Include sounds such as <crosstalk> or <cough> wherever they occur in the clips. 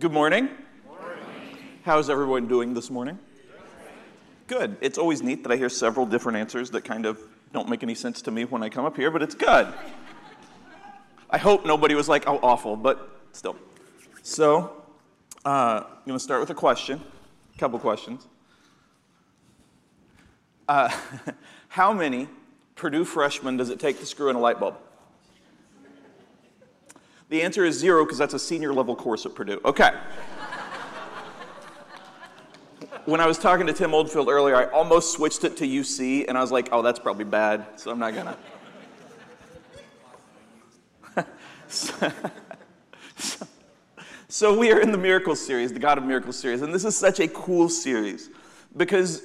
Good morning. How's everyone doing this morning? Good. It's always neat that I hear several different answers that kind of don't make any sense to me when I come up here, but it's good. I hope nobody was like, oh, awful, but still. So, uh, I'm going to start with a question, a couple questions. Uh, <laughs> how many Purdue freshmen does it take to screw in a light bulb? The answer is zero because that's a senior level course at Purdue. Okay. when I was talking to Tim Oldfield earlier, I almost switched it to UC, and I was like, oh, that's probably bad, so I'm not gonna. so, <laughs> so, we are in the Miracle series, the God of Miracles series, and this is such a cool series because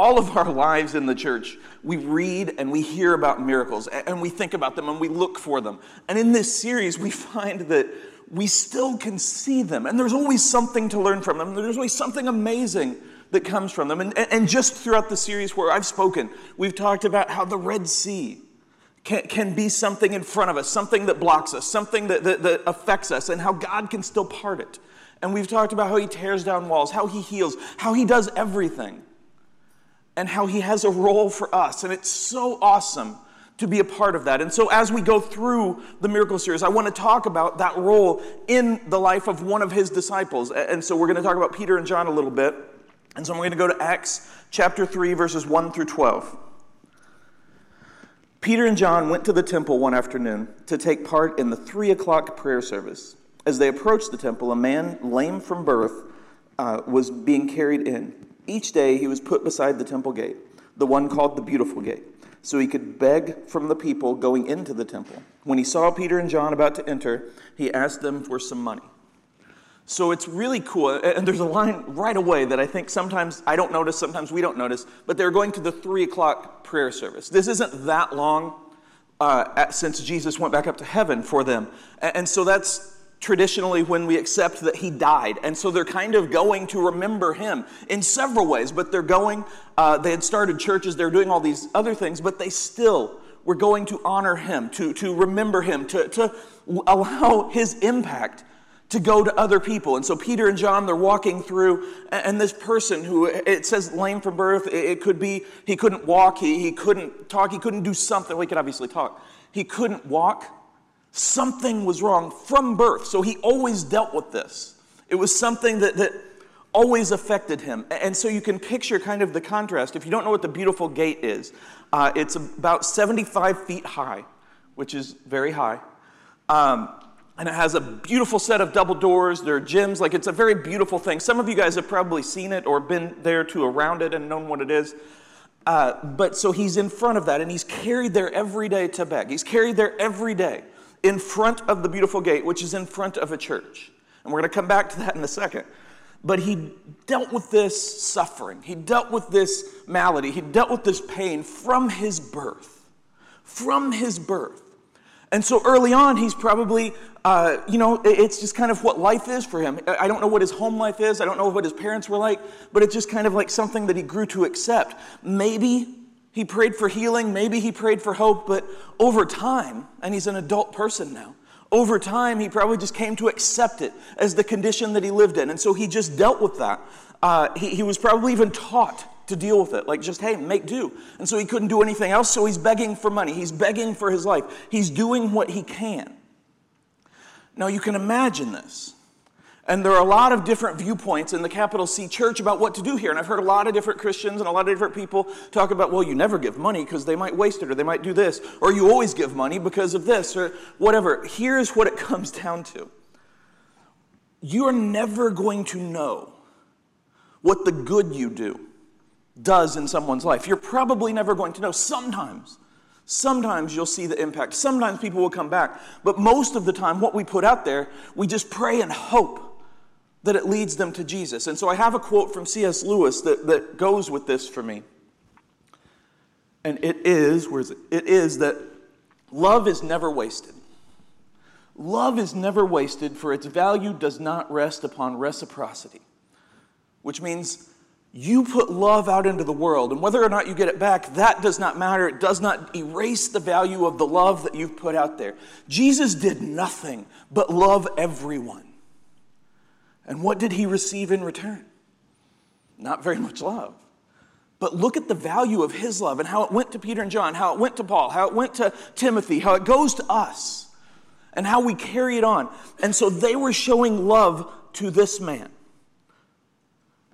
all of our lives in the church, we read and we hear about miracles and we think about them and we look for them. And in this series, we <laughs> find that we still can see them and there's always something to learn from them. There's always something amazing that comes from them. And, and just throughout the series where I've spoken, we've talked about how the Red Sea can, can be something in front of us, something that blocks us, something that, that, that affects us, and how God can still part it. And we've talked about how He tears down walls, how He heals, how He does everything and how He has a role for us. And it's so awesome to be a part of that. And so, as we go through the miracle series, I want to talk about that role in the life of one of His disciples. And so, we're going to talk about Peter and John a little bit. And so, I'm going to go to Acts chapter 3, verses 1 through 12. Peter and John went to the temple one afternoon to take part in the three o'clock prayer service. As they approached the temple, a man lame from birth uh, was being carried in. Each day he was put beside the temple gate, the one called the Beautiful Gate, so he could beg from the people going into the temple. When he saw Peter and John about to enter, he asked them for some money. So it's really cool. And there's a line right away that I think sometimes I don't notice, sometimes we don't notice, but they're going to the three o'clock prayer service. This isn't that long uh, since Jesus went back up to heaven for them. And so that's traditionally when we accept that he died. And so they're kind of going to remember him in several ways, but they're going, uh, they had started churches, they're doing all these other things, but they still were going to honor him, to, to remember him, to, to allow his impact to go to other people. And so Peter and John, they're walking through, and this person who, it says lame from birth, it could be he couldn't walk, he, he couldn't talk, he couldn't do something. Well, he could obviously talk. He couldn't walk Something was wrong from birth. So he always dealt with this. It was something that, that always affected him. And so you can picture kind of the contrast. If you don't know what the beautiful gate is, uh, it's about 75 feet high, which is very high. Um, and it has a beautiful set of double doors. There are gyms. Like it's a very beautiful thing. Some of you guys have probably seen it or been there to around it and known what it is. Uh, but so he's in front of that and he's carried there every day to beg. He's carried there every day in front of the beautiful gate, which is in front of a church. And we're going to come back to that in a second. But he dealt with this suffering, he dealt with this malady, he dealt with this pain from his birth. From his birth. And so early on, he's probably, uh, you know, it's just kind of what life is for him. I don't know what his home life is. I don't know what his parents were like, but it's just kind of like something that he grew to accept. Maybe he prayed for healing, maybe he prayed for hope, but over time, and he's an adult person now, over time, he probably just came to accept it as the condition that he lived in. And so he just dealt with that. Uh, he, he was probably even taught to deal with it, like just, hey, make do. And so he couldn't do anything else, so he's begging for money. He's begging for his life. He's doing what he can. Now, you can imagine this. And there are a lot of different viewpoints in the capital C church about what to do here. And I've heard a lot of different Christians and a lot of different people talk about, well, you never give money because they might waste it or they might do this, or you always give money because of this, or whatever. Here's what it <laughs> comes down to you are never going to know what the good you do does in someone's life. You're probably never going to know. Sometimes. Sometimes you'll see the impact. Sometimes people will come back. But most of the time, what we put out there, we just pray and hope that it leads them to Jesus. And so I have a quote from C.S. Lewis that, that goes with this for me. And it is, where is it? It is that love is never wasted. Love is never wasted, for its value does not rest upon reciprocity, which means you put love out into the world, and whether or not you get it back, that does not matter. It does not erase the value of the love that you've put out there. Jesus did nothing but love everyone. And what did he receive in return? Not very much love. But look at the value of his love and how it went to Peter and John, how it went to Paul, how it went to Timothy, how it goes to us, and how we carry it on. And so they were showing love to this man.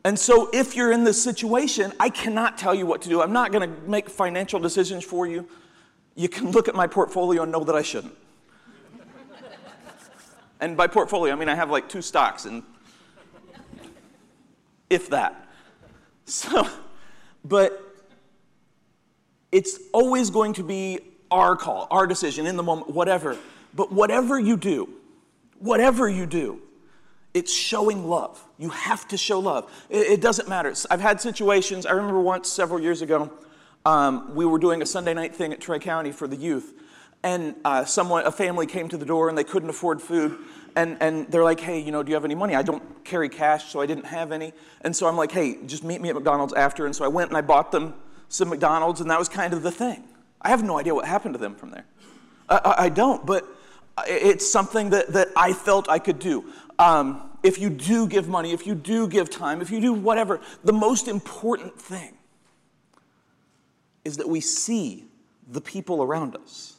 And so if you're in this situation, I cannot tell you what to do. I'm not going to make financial decisions for you. You can look at my portfolio and know that I shouldn't. and by portfolio, I mean I have like two stocks and if that. So but it's always going to be our call, our decision in the moment, whatever. But whatever you do, whatever you do, it's showing love. You have to show love. It, it doesn't matter. I've had situations, I remember once several years ago, um, we were doing a Sunday night thing at Troy County for the youth. And uh, someone, a family came to the door and they couldn't afford food and, and they're like, hey, you know, do you have any money? I don't carry cash, so I didn't have any. And so I'm like, hey, just meet me at McDonald's after. And so I went and I bought them some McDonald's, and that was kind of the thing. I have no idea what happened to them from there. I, I don't, but it's something that, that I felt I could do. Um, if you do give money, if you do give time, if you do whatever, the most important thing is that we see the people around us,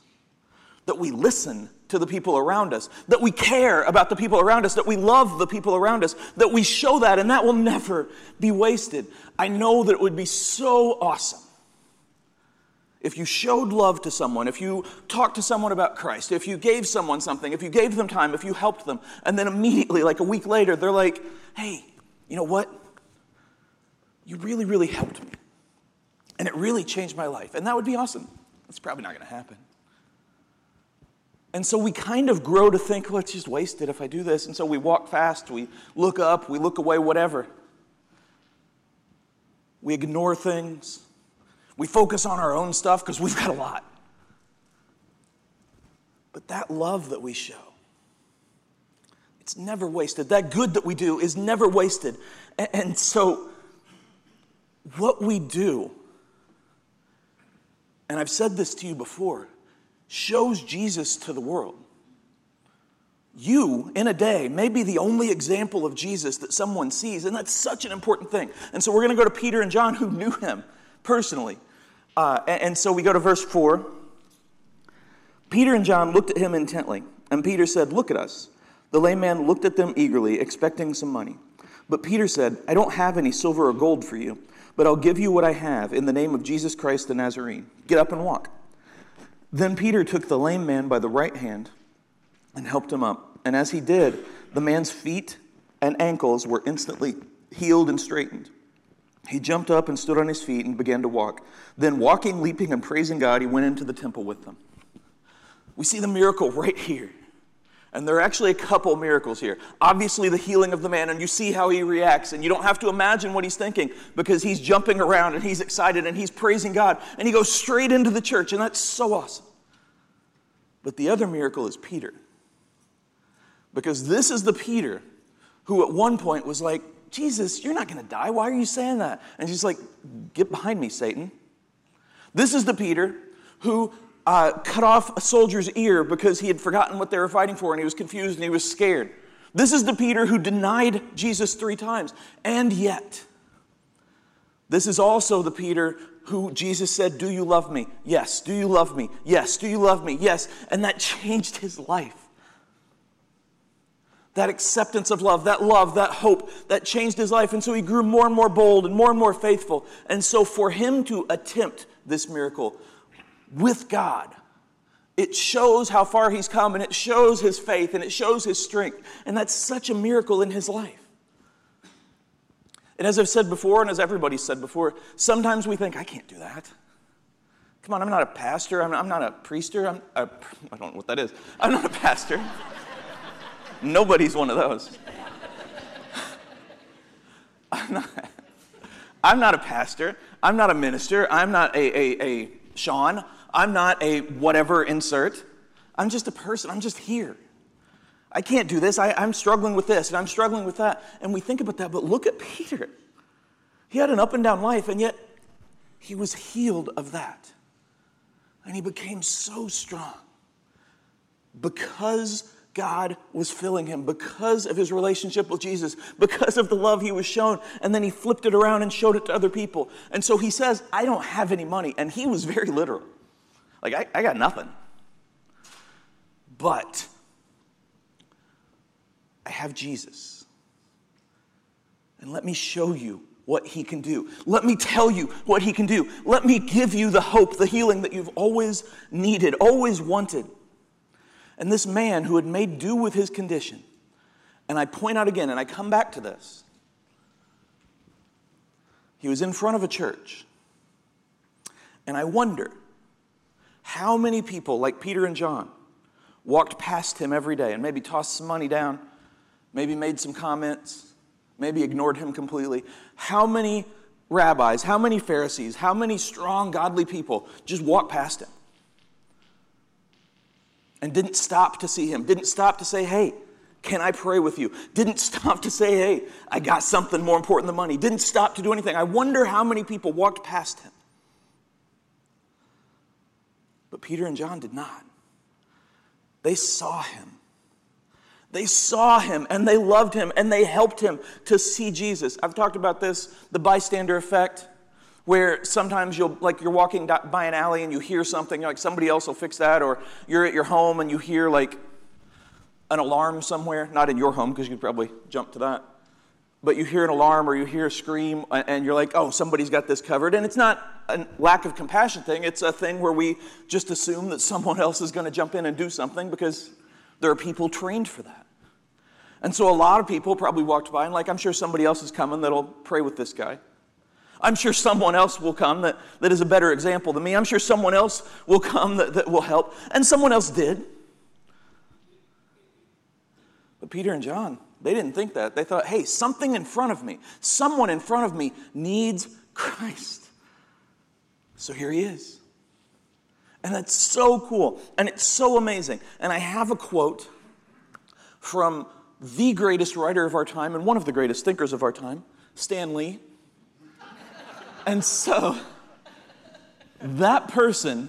that we listen to the people around us, that we care about the people around us, that we love the people around us, that we show that, and that will never be wasted. I know that it would be so awesome if you showed love to someone, if you talked to someone about Christ, if you gave someone something, if you gave them time, if you helped them, and then immediately, like a week later, they're like, hey, you know what? You really, really helped me. And it really changed my life. And that would be awesome. That's probably not going to happen. And so we kind of grow to think, well, it's just wasted if I do this. And so we walk fast, we look up, we look away, whatever. We ignore things. We focus on our own stuff because we've got a lot. But that love that we show, it's never wasted. That good that we do is never wasted. And so, what we do, and I've said this to you before, shows Jesus to the world. You, in a day, may be the only example of Jesus that someone sees, and that's such an important thing. And so we're going to go to Peter and John, who knew him personally. Uh, and, so we go to verse 4. Peter and John looked at him intently, and Peter said, Look at us. The lame man looked at them eagerly, expecting some money. But Peter said, I don't have any silver or gold for you, but I'll give you what I have in the name of Jesus Christ the Nazarene. Get up and walk. Then Peter took the lame man by the right hand and helped him up. And as he did, the man's feet and ankles were instantly healed and straightened. He jumped up and stood on his feet and began to walk. Then, walking, leaping, and praising God, he went into the temple with them. We see the miracle right here. And there are actually a couple miracles here. Obviously, the healing of the man, and you see how he reacts, and you don't have to imagine what he's thinking because he's jumping around and he's excited and he's praising God, and he goes straight into the church, and that's so awesome. But the other miracle is Peter. Because this is the Peter who at one point was like, Jesus, you're not going to die. Why are you saying that? And he's like, Get behind me, Satan. This is the Peter who uh, cut off a soldier's ear because he had forgotten what they were fighting for and he was confused and he was scared. This is the Peter who denied Jesus three times. And yet, this is also the Peter who Jesus said, Do you love me? Yes. Do you love me? Yes. Do you love me? Yes. And that changed his life. That acceptance of love, that love, that hope, that changed his life. And so he grew more and more bold and more and more faithful. And so for him to attempt this miracle with God. It shows how far he's come and it shows his faith and it shows his strength. And that's such a miracle in his life. And as I've said before, and as everybody's said before, sometimes we think, I can't do that. Come on, I'm not a pastor. I'm, I'm not a priester. I'm a, I don't know what that is. I'm not a pastor. <laughs> Nobody's one of those. <laughs> I'm not, I'm not a pastor. I'm not a minister. I'm not a, a, a Sean. I'm not a whatever insert. I'm just a person. I'm just here. I can't do this. I, I'm struggling with this and I'm struggling with that. And we think about that, but look at Peter. He had an up and down life, and yet he was healed of that. And he became so strong because God was filling him because of his relationship with Jesus, because of the love he was shown. And then he flipped it around and showed it to other people. And so he says, I don't have any money. And he was very literal. Like, I, I got nothing. But I have Jesus. And let me show you what he can do. Let me tell you what he can do. Let me give you the hope, the healing that you've always needed, always wanted. And this man who had made do with his condition, and I point out again, and I come back to this. He was in front of a church. And I wonder how many people, like Peter and John, walked past him every day and maybe tossed some money down, maybe made some comments, maybe ignored him completely. How many rabbis, how many Pharisees, how many strong, godly people just walked past him? and didn't stop to see him, didn't stop to say, hey, can I pray with you? Didn't <laughs> stop to say, hey, I got something more important than money. Didn't stop to do anything. I wonder how many people walked past him. But Peter and John did not. They saw him. They saw him and they loved him and they helped him to see Jesus. I've talked about this the bystander effect where sometimes you'll like you're walking by an alley and you hear something like somebody else will fix that or you're at your home and you hear like an alarm somewhere not in your home because you'd probably jump to that but you hear an alarm or you hear a scream and you're like oh somebody's got this covered and it's not a lack of compassion thing it's a thing where we just assume that someone else is going to jump in and do something because there are people trained for that and so a lot of people probably walked by and like i'm sure somebody else is coming that'll pray with this guy I'm sure someone else will come that, that is a better example than me. I'm sure someone else will come that, that will help. And someone else did. But Peter and John, they didn't think that. They thought, hey, something in front of me, someone in front of me needs Christ. So here he is. And that's so cool. And it's so amazing. And I have a quote from the greatest writer of our time and one of the greatest thinkers of our time, Stan Lee. And so, that person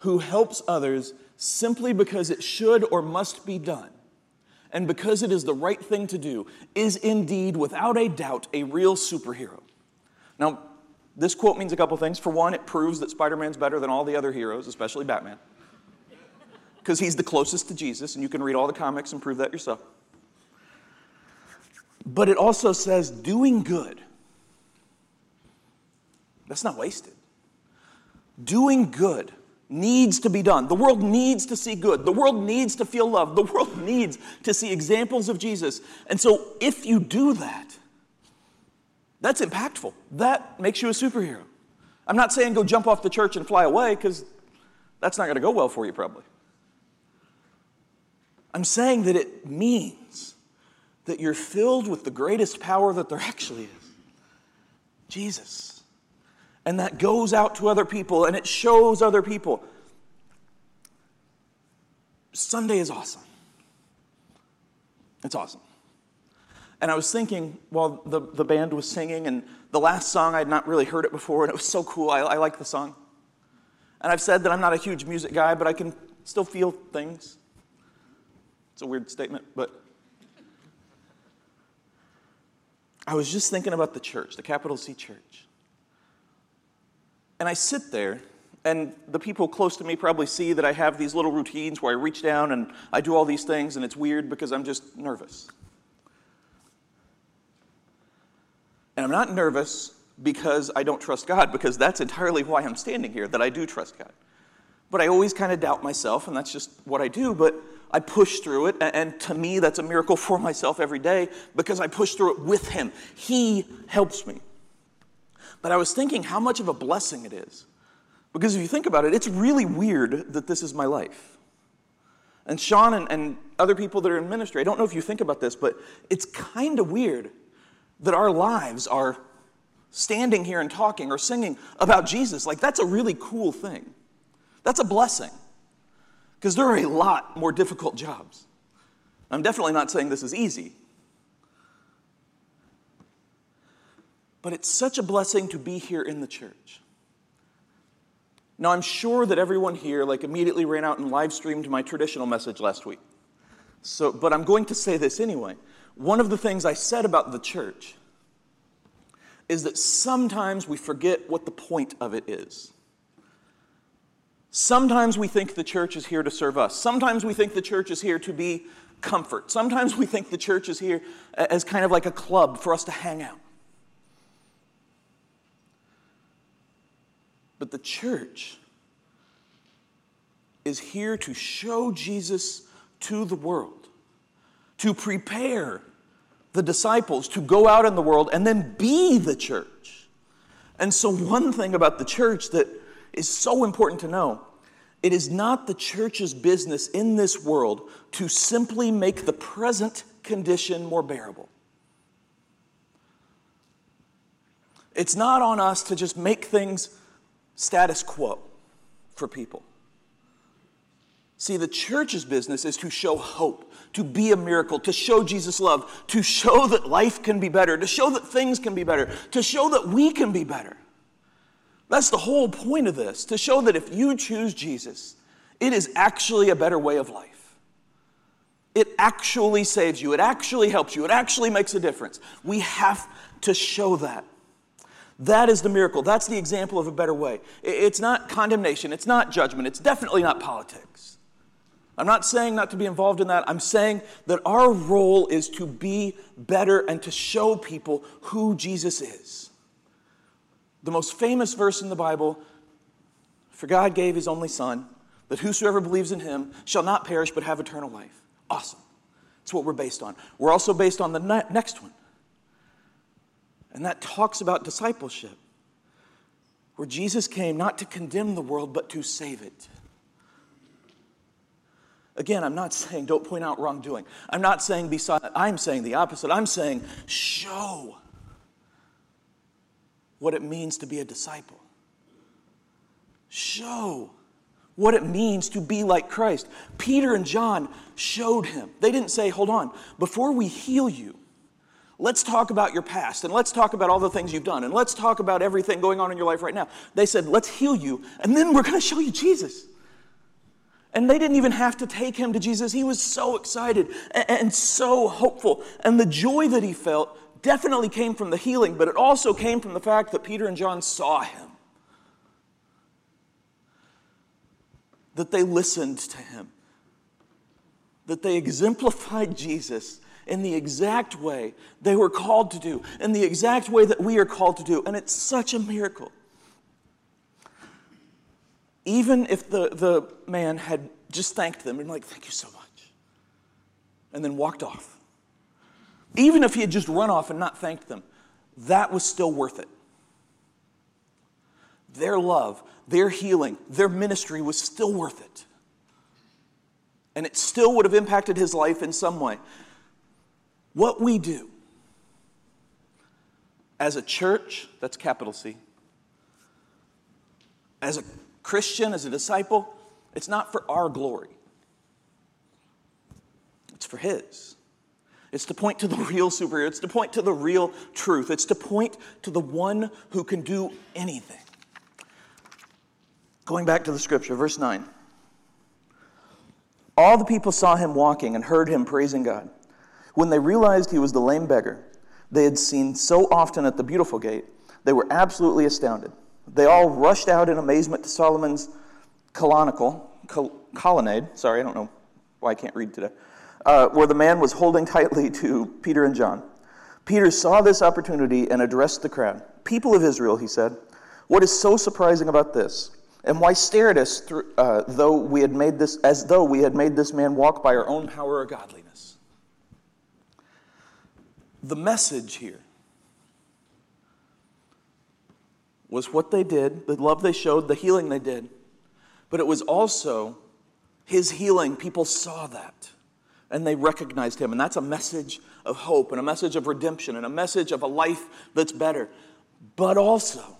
who helps others simply because it should or must be done, and because it is the right thing to do, is indeed, without a doubt, a real superhero. Now, this quote means a couple things. For one, it proves that Spider Man's better than all the other heroes, especially Batman, because he's the closest to Jesus, and you can read all the comics and prove that yourself. But it also says doing good that's not wasted. Doing good needs to be done. The world needs to see good. The world needs to feel love. The world <laughs> needs to see examples of Jesus. And so if you do that, that's impactful. That makes you a superhero. I'm not saying go jump off the church and fly away because that's not going to go well for you, probably. I'm saying that it means that you're filled with the greatest power that there actually is Jesus and that goes out to other people and it shows other people. Sunday is awesome. It's awesome. And I was thinking while the, the band was singing, and the last song, I had not really heard it before, and it was so cool. I, I like the song. And I've said that I'm not a huge music guy, but I can still feel things. It's a weird statement, but I was just thinking about the church, the capital C church. And I sit there, and the people close to me probably see that I have these little routines where I reach down and I do all these things, and it's weird because I'm just nervous. And I'm not nervous because I don't trust God, because that's entirely why I'm standing here, that I do trust God. But I always kind of doubt myself, and that's just what I do. But I push through it, and to me, that's a miracle <laughs> for myself every day because I push through it with Him. He helps me. But I was thinking how much of a blessing it is. Because if you think about it, it's really weird that this is my life. And Sean and, and other people that are in ministry, I don't know if you think about this, but it's kind of weird that our lives are standing here and talking or singing about Jesus. Like, that's a really cool thing. That's a blessing. Because there are a lot more difficult jobs. I'm definitely not saying this is easy, But it's such a blessing to be here in the church. Now, I'm sure that everyone here like immediately ran out and live streamed my traditional message last week. So, but I'm going to say this anyway. One of the things I said about the church is that sometimes we forget what the point of it is. Sometimes we think the church is here to serve us. Sometimes we think the church is here to be comfort. Sometimes we think the church is here as kind of like a club for us to hang out. But the church is here to show Jesus to the world, to prepare the disciples to go out in the world and then be the church. And so, one thing about the church that is so important to know it is not the church's business in this world to simply make the present condition more bearable. It's not on us to just make things status quo for people. See, the church's business is to show hope, to be a miracle, to show Jesus' love, to show that life can be better, to show that things can be better, to show that we can be better. That's the whole point of this, to show that if you choose Jesus, it is actually a better way of life. It actually saves you, it actually helps you, it actually makes a difference. We have to show that. That is the miracle. That's the example of a better way. It's not condemnation, it's not judgment, it's definitely not politics. I'm not saying not to be involved in that. I'm saying that our role is to be better and to show people who Jesus is. The most famous verse in the Bible For God gave his only Son, that whosoever believes in him shall not perish but have eternal life. Awesome. That's what we're based on. We're also based on the next one. And that talks about discipleship, where Jesus came not to condemn the world, but to save it. Again, I'm not saying don't point out wrongdoing. I'm not saying be silent. I'm saying the opposite. I'm saying show what it means to be a disciple. Show what it means to be like Christ. Peter and John showed him. They didn't say, hold on, before we heal you, let's talk about your past and let's talk about all the things you've done and let's talk about everything going on in your life right now. They said, let's heal you and then we're going to show you Jesus. And they didn't even have to take him to Jesus. He was so excited and so hopeful. And the joy that he felt definitely came from the healing, but it also came from the fact that Peter and John saw him, that they listened to him, that they exemplified Jesus in the exact way they were called to do, in the exact way that we are called to do. And it's such a miracle even if the, the man had just thanked them and like, thank you so much, and then walked off, even if he had just run off and not thanked them, that was still worth it. Their love, their healing, their ministry was still worth it. And it still would have impacted his life in some way. What we do as a church, that's capital C, as a Christian, as a disciple, it's not for our glory, it's for His. It's to point to the <laughs> real superior. It's to point to the real truth. It's to point to the one who can do anything. Going back to the scripture, verse 9. All the people saw him walking and heard him praising God. When they realized he was the lame beggar they had seen so often at the beautiful gate, they were absolutely astounded. They all rushed out in amazement to Solomon's colonical, col- colonnade. Sorry, I don't know why I can't read today. Uh, where the man was holding tightly to Peter and John. Peter saw this opportunity and addressed the crowd. People of Israel, he said, what is so surprising about this? And why stare at us through, uh, though we had made this, as though we had made this man walk by our own power or godliness? The message here was what they did, the love they showed, the healing they did. But it was also his healing. People saw that and they recognized him. And that's a message of hope and a message of redemption and a message of a life that's better. But also,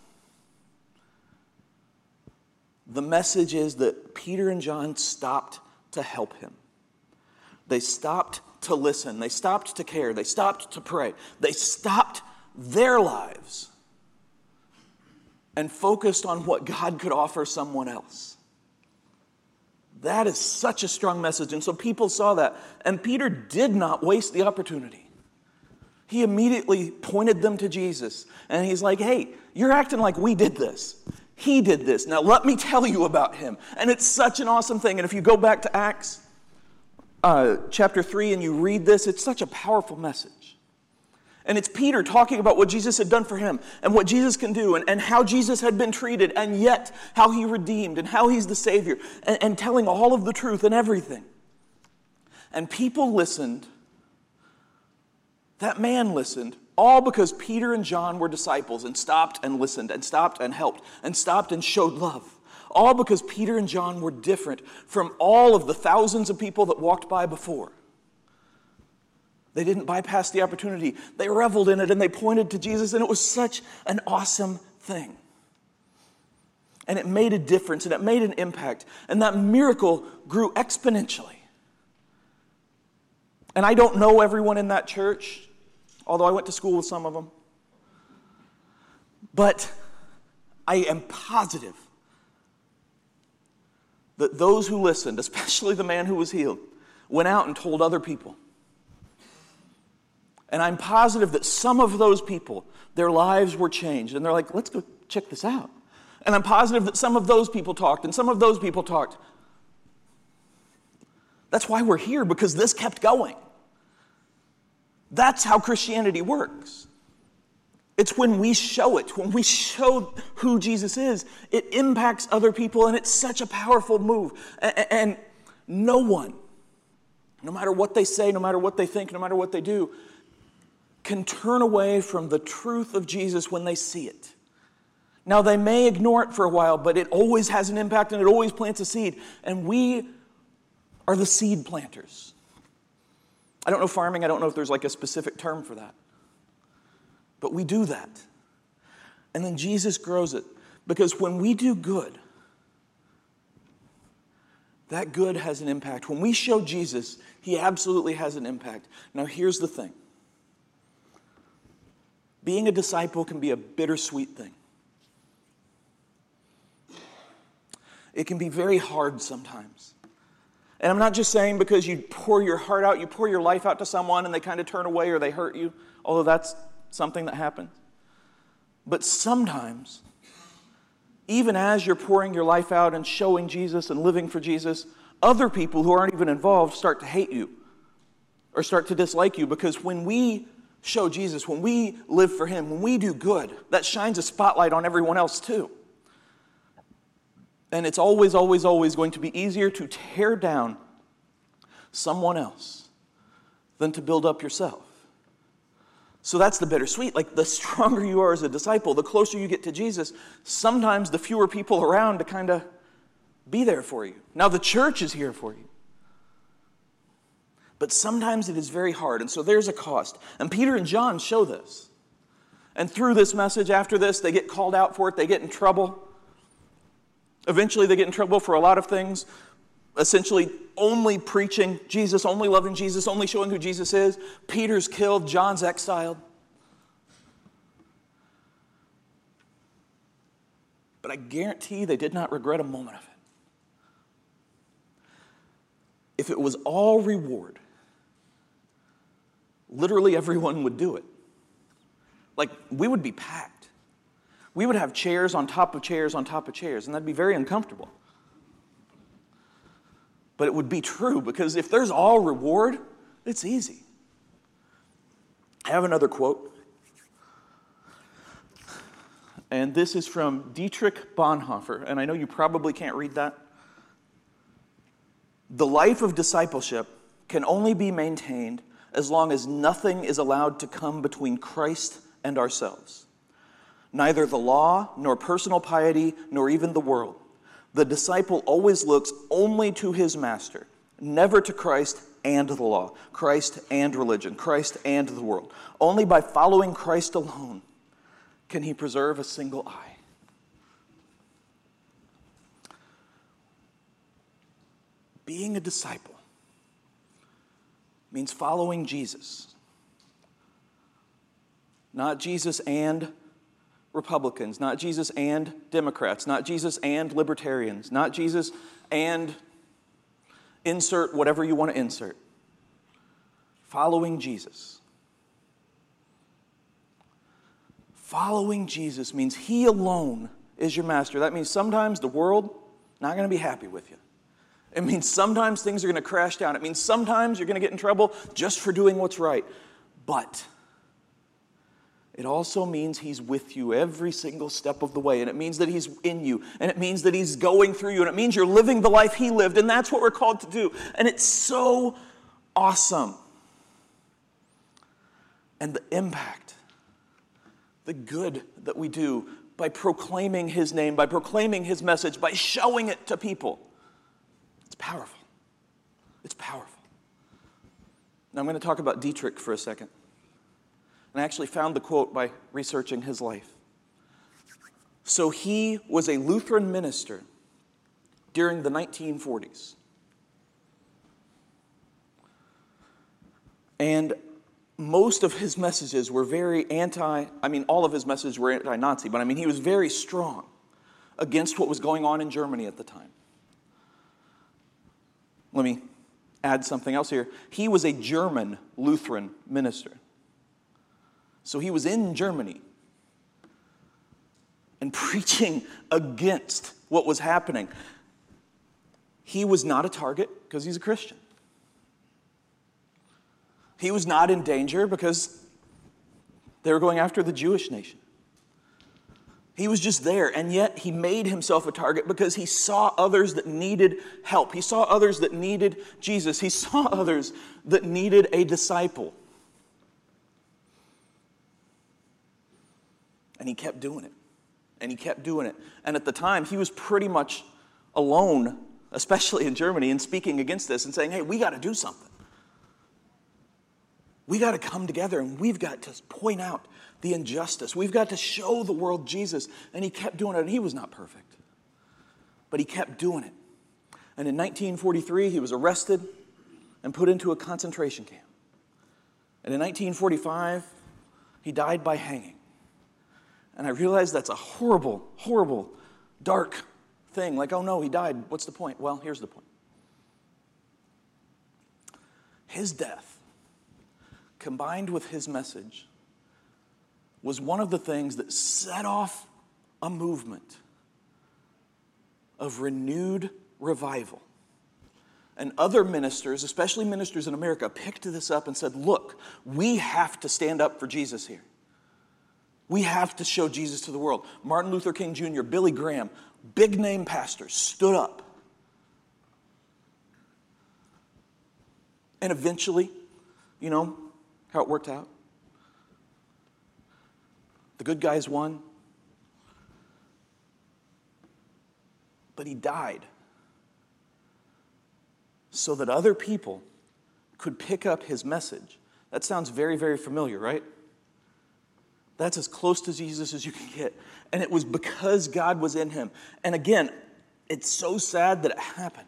the message is that Peter and John stopped to help him. They stopped to listen. They stopped to care. They stopped to pray. They stopped their lives and focused on what God could offer someone else. That is such a strong message. And so people saw that. And Peter did not waste the opportunity. He immediately pointed them to Jesus. And he's like, hey, you're acting like we did this. He did this. Now let me tell you about him. And it's such an awesome thing. And if you go back to Acts uh, chapter 3 and you read this, it's such a powerful message. And it's Peter talking about what Jesus had done for him and what Jesus can do and, and how Jesus had been treated and yet how he redeemed and how he's the Savior and, and telling all of the truth and everything. And people listened. That man listened, all because Peter and John were disciples and stopped and listened and stopped and helped and stopped and showed love. All because Peter and John were different from all of the thousands of people that walked by before. They didn't bypass the opportunity. They reveled in it and they pointed to Jesus, and it was such an awesome thing. And it made a difference and it made an impact. And that miracle grew exponentially. And I don't know everyone in that church, although I went to school with some of them. But I am positive that those who listened, especially the man who was healed, went out and told other people. And I'm positive that some of those people, their lives were changed. And they're like, let's go check this out. And I'm positive that some of those people talked, and some of those people talked. That's why we're here, because this kept going. That's how Christianity works. It's when we show it, when we show who Jesus is, it impacts other people, and it's such a powerful move. And no one, no matter what they say, no matter what they think, no matter what they do, can turn away from the truth of Jesus when they see it. Now, they may ignore it for a while, but it always has an impact and it always plants a seed. And we are the seed planters. I don't know farming, I don't know if there's like a specific term for that. But we do that. And then Jesus grows it. Because when we do good, that good has an impact. When we show Jesus, he absolutely has an impact. Now, here's the thing being a disciple can be a bittersweet thing. It can be very hard sometimes. And I'm not just saying because you pour your heart out, you pour your life out to someone and they kind of turn away or they hurt you, although that's something that happens. But sometimes, even as you're pouring your life out and showing Jesus and living for Jesus, other people who aren't even involved start to hate you or start to dislike you because when we show Jesus, when we live for Him, when we do good, that shines a spotlight on everyone else too. And it's always, always, always going to be easier to tear down someone else than to build up yourself. So that's the bittersweet. Like the <laughs> stronger you are as a disciple, the closer you get to Jesus, sometimes the fewer people around to kind of be there for you. Now the church is here for you. But sometimes it is very hard, and so there's a cost. And Peter and John show this. And through this message, after this, they get called out for it, they get in trouble. Eventually, they get in trouble for a lot of things, essentially only preaching Jesus, only loving Jesus, only showing who Jesus is. Peter's killed, John's exiled. But I guarantee they did not regret a moment of it. If it was all reward, literally everyone would do it. Like, we would be packed. We would have chairs on top of chairs on top of chairs, and that'd be very uncomfortable. But it would be true because if there's all reward, it's easy. I have another quote. And this is from Dietrich Bonhoeffer, and I know you probably can't read that. The life of discipleship can only be maintained as long as nothing is allowed to come between Christ and ourselves. Neither the law, nor personal piety, nor even the world. The disciple always looks only to his master, never to Christ and the law, Christ and religion, Christ and the world. Only by following Christ alone can he preserve a single eye. Being a disciple means following Jesus. Not Jesus and Republicans, not Jesus and Democrats, not Jesus and libertarians, not Jesus and insert whatever you want to insert. Following Jesus. Following Jesus means He alone is your master. That means sometimes the world not going to be happy with you. It means sometimes things are going to crash down. It means sometimes you're going to get in trouble just for doing what's right. But it also means He's with you every single step of the way. And it means that He's in you. And it means that He's going through you. And it means you're living the life He lived. And that's what we're called to do. And it's so awesome. And the impact, the good that we do by proclaiming His name, by proclaiming His message, by showing it to people, powerful. It's powerful. Now I'm going to talk about Dietrich for a second. And I actually found the quote by researching his life. So he was a Lutheran minister during the 1940s. And most of his messages were very anti, I mean, all of his messages were anti Nazi, but I mean, he was very strong against what was going on in Germany at the time. Let me add something else here. He was a German Lutheran minister. So he was in Germany and <laughs> preaching against what was happening. He was not a target because he's a Christian. He was not in danger because they were going after the Jewish nation. He was just there, and yet he made himself a target because he saw others that needed help. He saw others that needed Jesus. He <laughs> saw others that needed a disciple. And he kept doing it. And he kept doing it. And at the time, he was pretty much alone, especially in Germany, in speaking against this and saying, hey, we got to do something. We got to come together and we've got to point out the injustice. We've got to show the world Jesus. And he kept doing it. And he was not perfect, but he kept doing it. And in 1943, he was arrested and put into a concentration camp. And in 1945, he died by hanging. And I realized that's a horrible, horrible, dark thing. Like, oh no, he died. What's the point? Well, here's the point his death, combined with his message, was one of the things that set off a movement of renewed revival. And other ministers, especially ministers in America, picked this up and said, Look, we have to stand up for Jesus here. We have to show Jesus to the world. Martin Luther King Jr., Billy Graham, big name pastors stood up. And eventually, you know how it worked out? The good guys won. But he died so that other people could pick up his message. That sounds very, very familiar, right? That's as close to Jesus as you can get. And it was because God was in him. And again, it's so sad that it happened.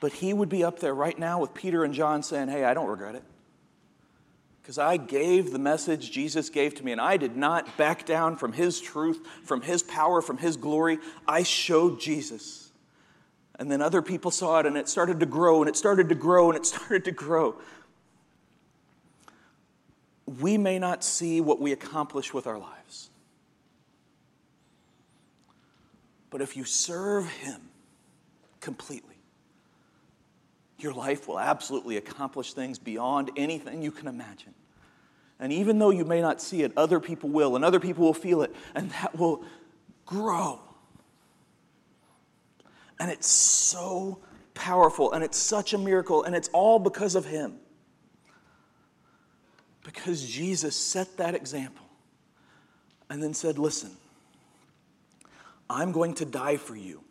But he would be up there right now with Peter and John saying, Hey, I don't regret it. Because I gave the message Jesus gave to me, and I did not back down from his truth, from his power, from his glory. I showed Jesus. And then other people saw it, and it started to grow, and it started to grow, and it <laughs> started to grow we may not see what we accomplish with our lives. But if you serve Him completely, your life will absolutely accomplish things beyond anything you can imagine. And even though you may not see it, other people will, and other people will feel it, and that will grow. And it's so powerful, and it's such a miracle, and it's all because of Him. Because Jesus set that example and then said, Listen, I'm going to die for you.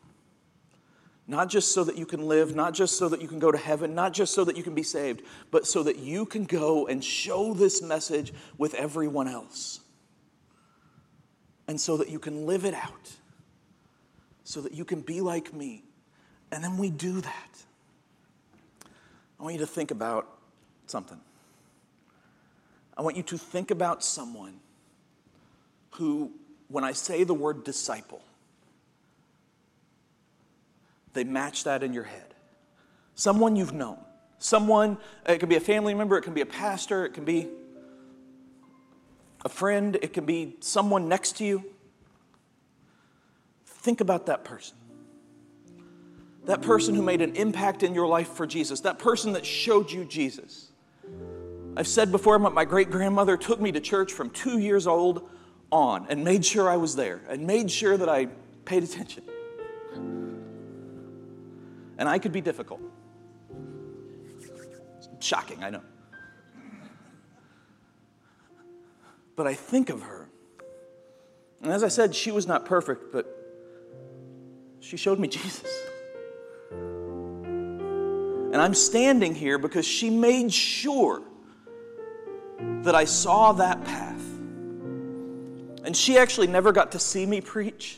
Not just so that you can live, not just so that you can go to heaven, not just so that you can be saved, but so that you can go and show this message with everyone else. And so that you can live it out. So that you can be like me. And then we do that. I want you to think about something. I want you to think about someone who, when I say the word disciple, they match that in your head. Someone you've known. Someone, it can be a family member, it can be a pastor, it can be a friend, it can be someone next to you. Think about that person. That person who made an impact in your life for Jesus, that person that showed you Jesus. I've said before, my great grandmother took me to church from two years old on and made sure I was there and made sure that I paid attention. And I could be difficult. Shocking, I know. But I think of her. And as I said, she was not perfect, but she showed me <laughs> Jesus. And I'm standing here because she made sure that I saw that path. And she actually never got to see me preach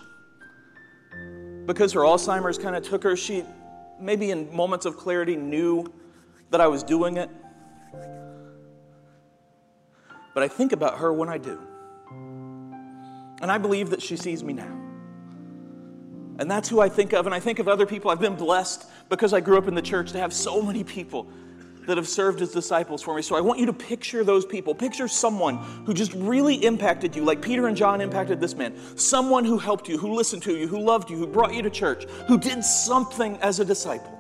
because her Alzheimer's kind of took her. She, maybe in moments of clarity, knew that I was doing it. But I think about her when I do. And I believe that she sees me now. And that's who I think of. And I think of other people. I've been blessed because I grew up in the church to have so many people that have served as disciples for me. So I want you to picture those people. Picture someone who just really impacted you, like Peter and John impacted this man. Someone who helped you, who listened to you, who loved you, who brought you to church, who did something as a disciple.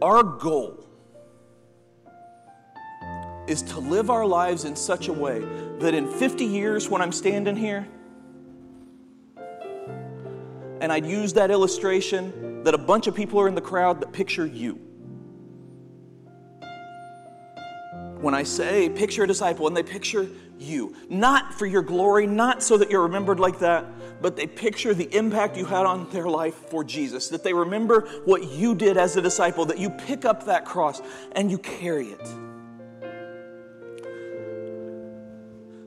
Our goal is to live our lives in such a way that in 50 years, when I'm standing here, and I'd use that illustration that a bunch of people are in the crowd that picture you. When I say picture a disciple, and they picture you, not for your glory, not so that you're remembered like that, but they picture the impact you had on their life for Jesus, that they remember what you did as a disciple, that you pick up that cross and you carry it.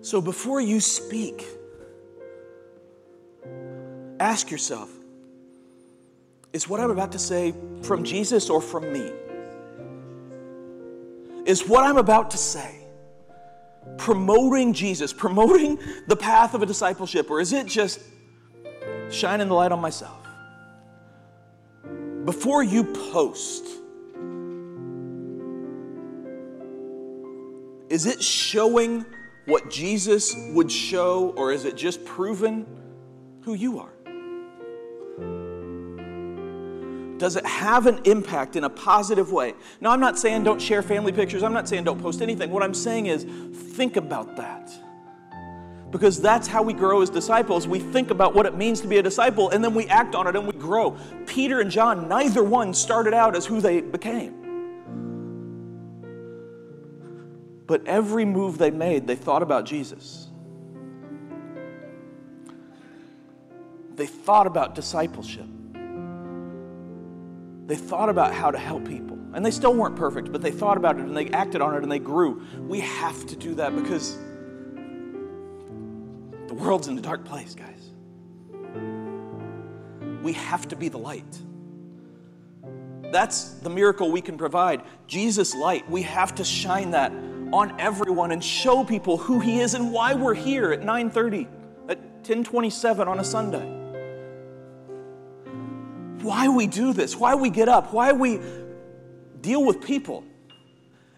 So before you speak, Ask yourself is what I'm about to say from Jesus or from me? Is what I'm about to say promoting Jesus, promoting the path of a discipleship, or is it just shining the light on myself? Before you post, is it showing what Jesus would show, or is it just proving who you are? Does it have an impact in a positive way? Now, I'm not saying don't share family pictures. I'm not saying don't post anything. What I'm saying is think about that. Because that's how we grow as disciples. We think about what it means to be a disciple and then we act on it and we grow. Peter and John, neither one started out as who they became. But every move they made, they thought about Jesus. They thought about discipleship. They thought about how to help people. And they still weren't perfect, but they thought about it and they acted on it and they grew. We have to do that because the world's in a dark place, guys. We have to be the light. That's the miracle we can provide. Jesus' light. We have to shine that on everyone and show people who he is and why we're here at 9:30 at 1027 on a Sunday why we do this, why we get up, why we deal with people.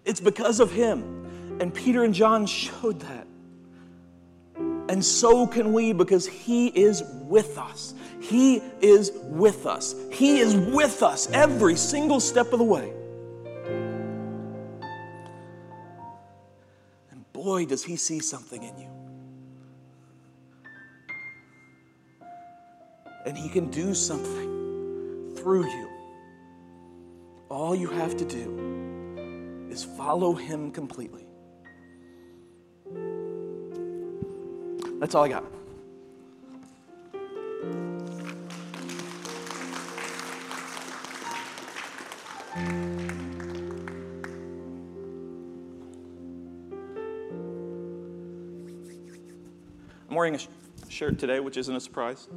It's because of Him. And Peter and John showed that. And so can we because He is with us. He is with us. He is with us every single step of the way. And boy, does He see something in you. And He can do something through you. All you have to do is follow Him completely. That's all I got. I'm wearing a shirt today, which isn't a surprise.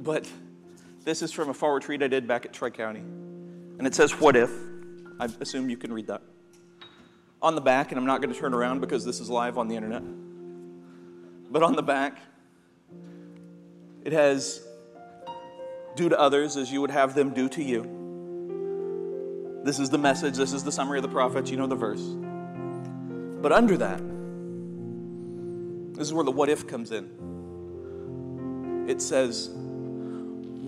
But this is from a fall retreat I did back at Troy County. And it says, What if? I assume you can read that. On the back, and I'm not going to turn around because this is live on the internet, but on the back, It has do to others as you would have them do to you. This is the message, this is the summary of the prophets, you know the verse. But under that, this is where the what if comes in. It says,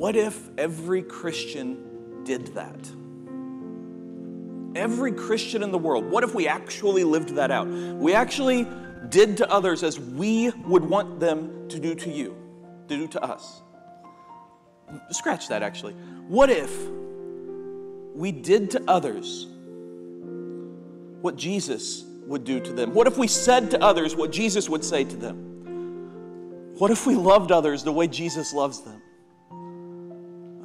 What if every Christian did that? Every Christian in the world, what if we actually lived that out? We actually did to others as we would want them to do to you, to do to us. Scratch that actually. What if we did to others what Jesus would do to them? What if we said to others what Jesus would say to them? What if we loved others the way Jesus loves them?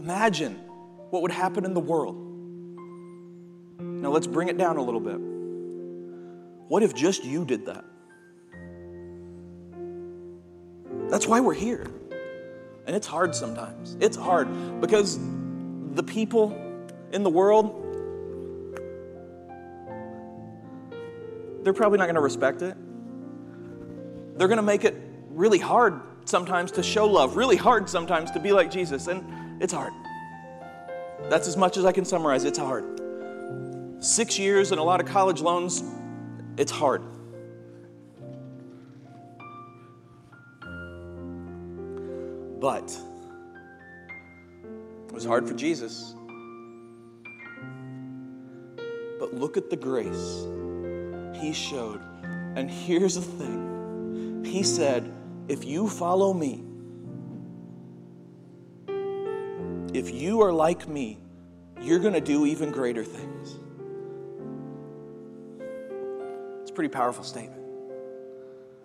Imagine what would happen in the world. Now let's bring it down a little bit. What if just you did that? That's why we're here. And it's hard sometimes. It's hard because the people in the world, they're probably not going to respect it. They're going to make it really hard sometimes to show love, really hard sometimes to be like Jesus, and it's hard. That's as much as I can summarize. It's hard. Six years and a lot of college loans, it's hard. But it was hard for Jesus. But look at the grace he showed. And here's the thing He said, If you follow me, if you are like me, you're going to do even greater things. It's a pretty powerful statement.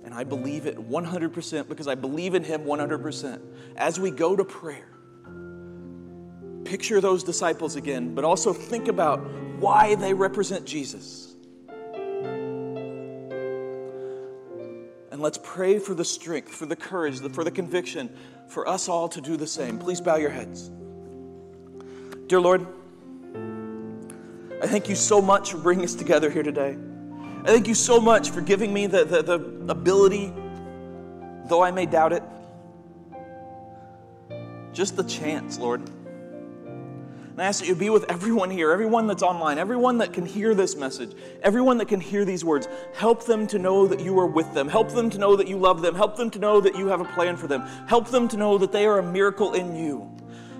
And I believe it 100% because I believe in Him 100%. As we go to prayer, picture those disciples again, but also think about why they represent Jesus. And let's pray for the strength, for the courage, for the conviction for us all to do the same. Please bow your heads. Dear Lord, I thank you so much for bringing us together here today. I thank you so much for giving me the, the, the ability, though I may doubt it, just the chance, Lord. And I ask that you be with everyone here, everyone that's online, everyone that can hear this message, everyone that can hear these words. Help them to know that you are with them. Help them to know that you love them. Help them to know that you have a plan for them. Help them to know that they are a miracle in you.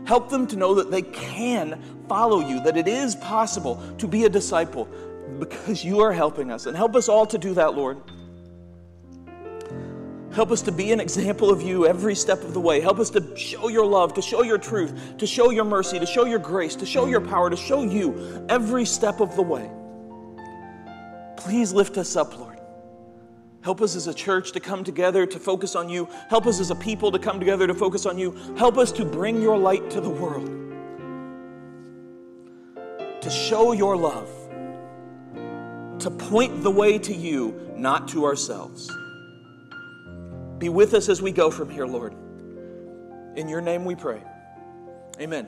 Help them to know that they can follow you, that it is possible to be a disciple, because you are helping us. And help us all to do that, Lord. Help us to be an example of you every step of the way. Help us to show your love, to show your truth, to show your mercy, to show your grace, to show your power, to show you every step of the way. Please lift us up, Lord. Help us as a church to come together to focus on you. Help us as a people to come together to focus on you. Help us to bring your light to the world, to show your love to point the way to you, not to ourselves. Be with us as we go from here, Lord. In your name we pray. Amen.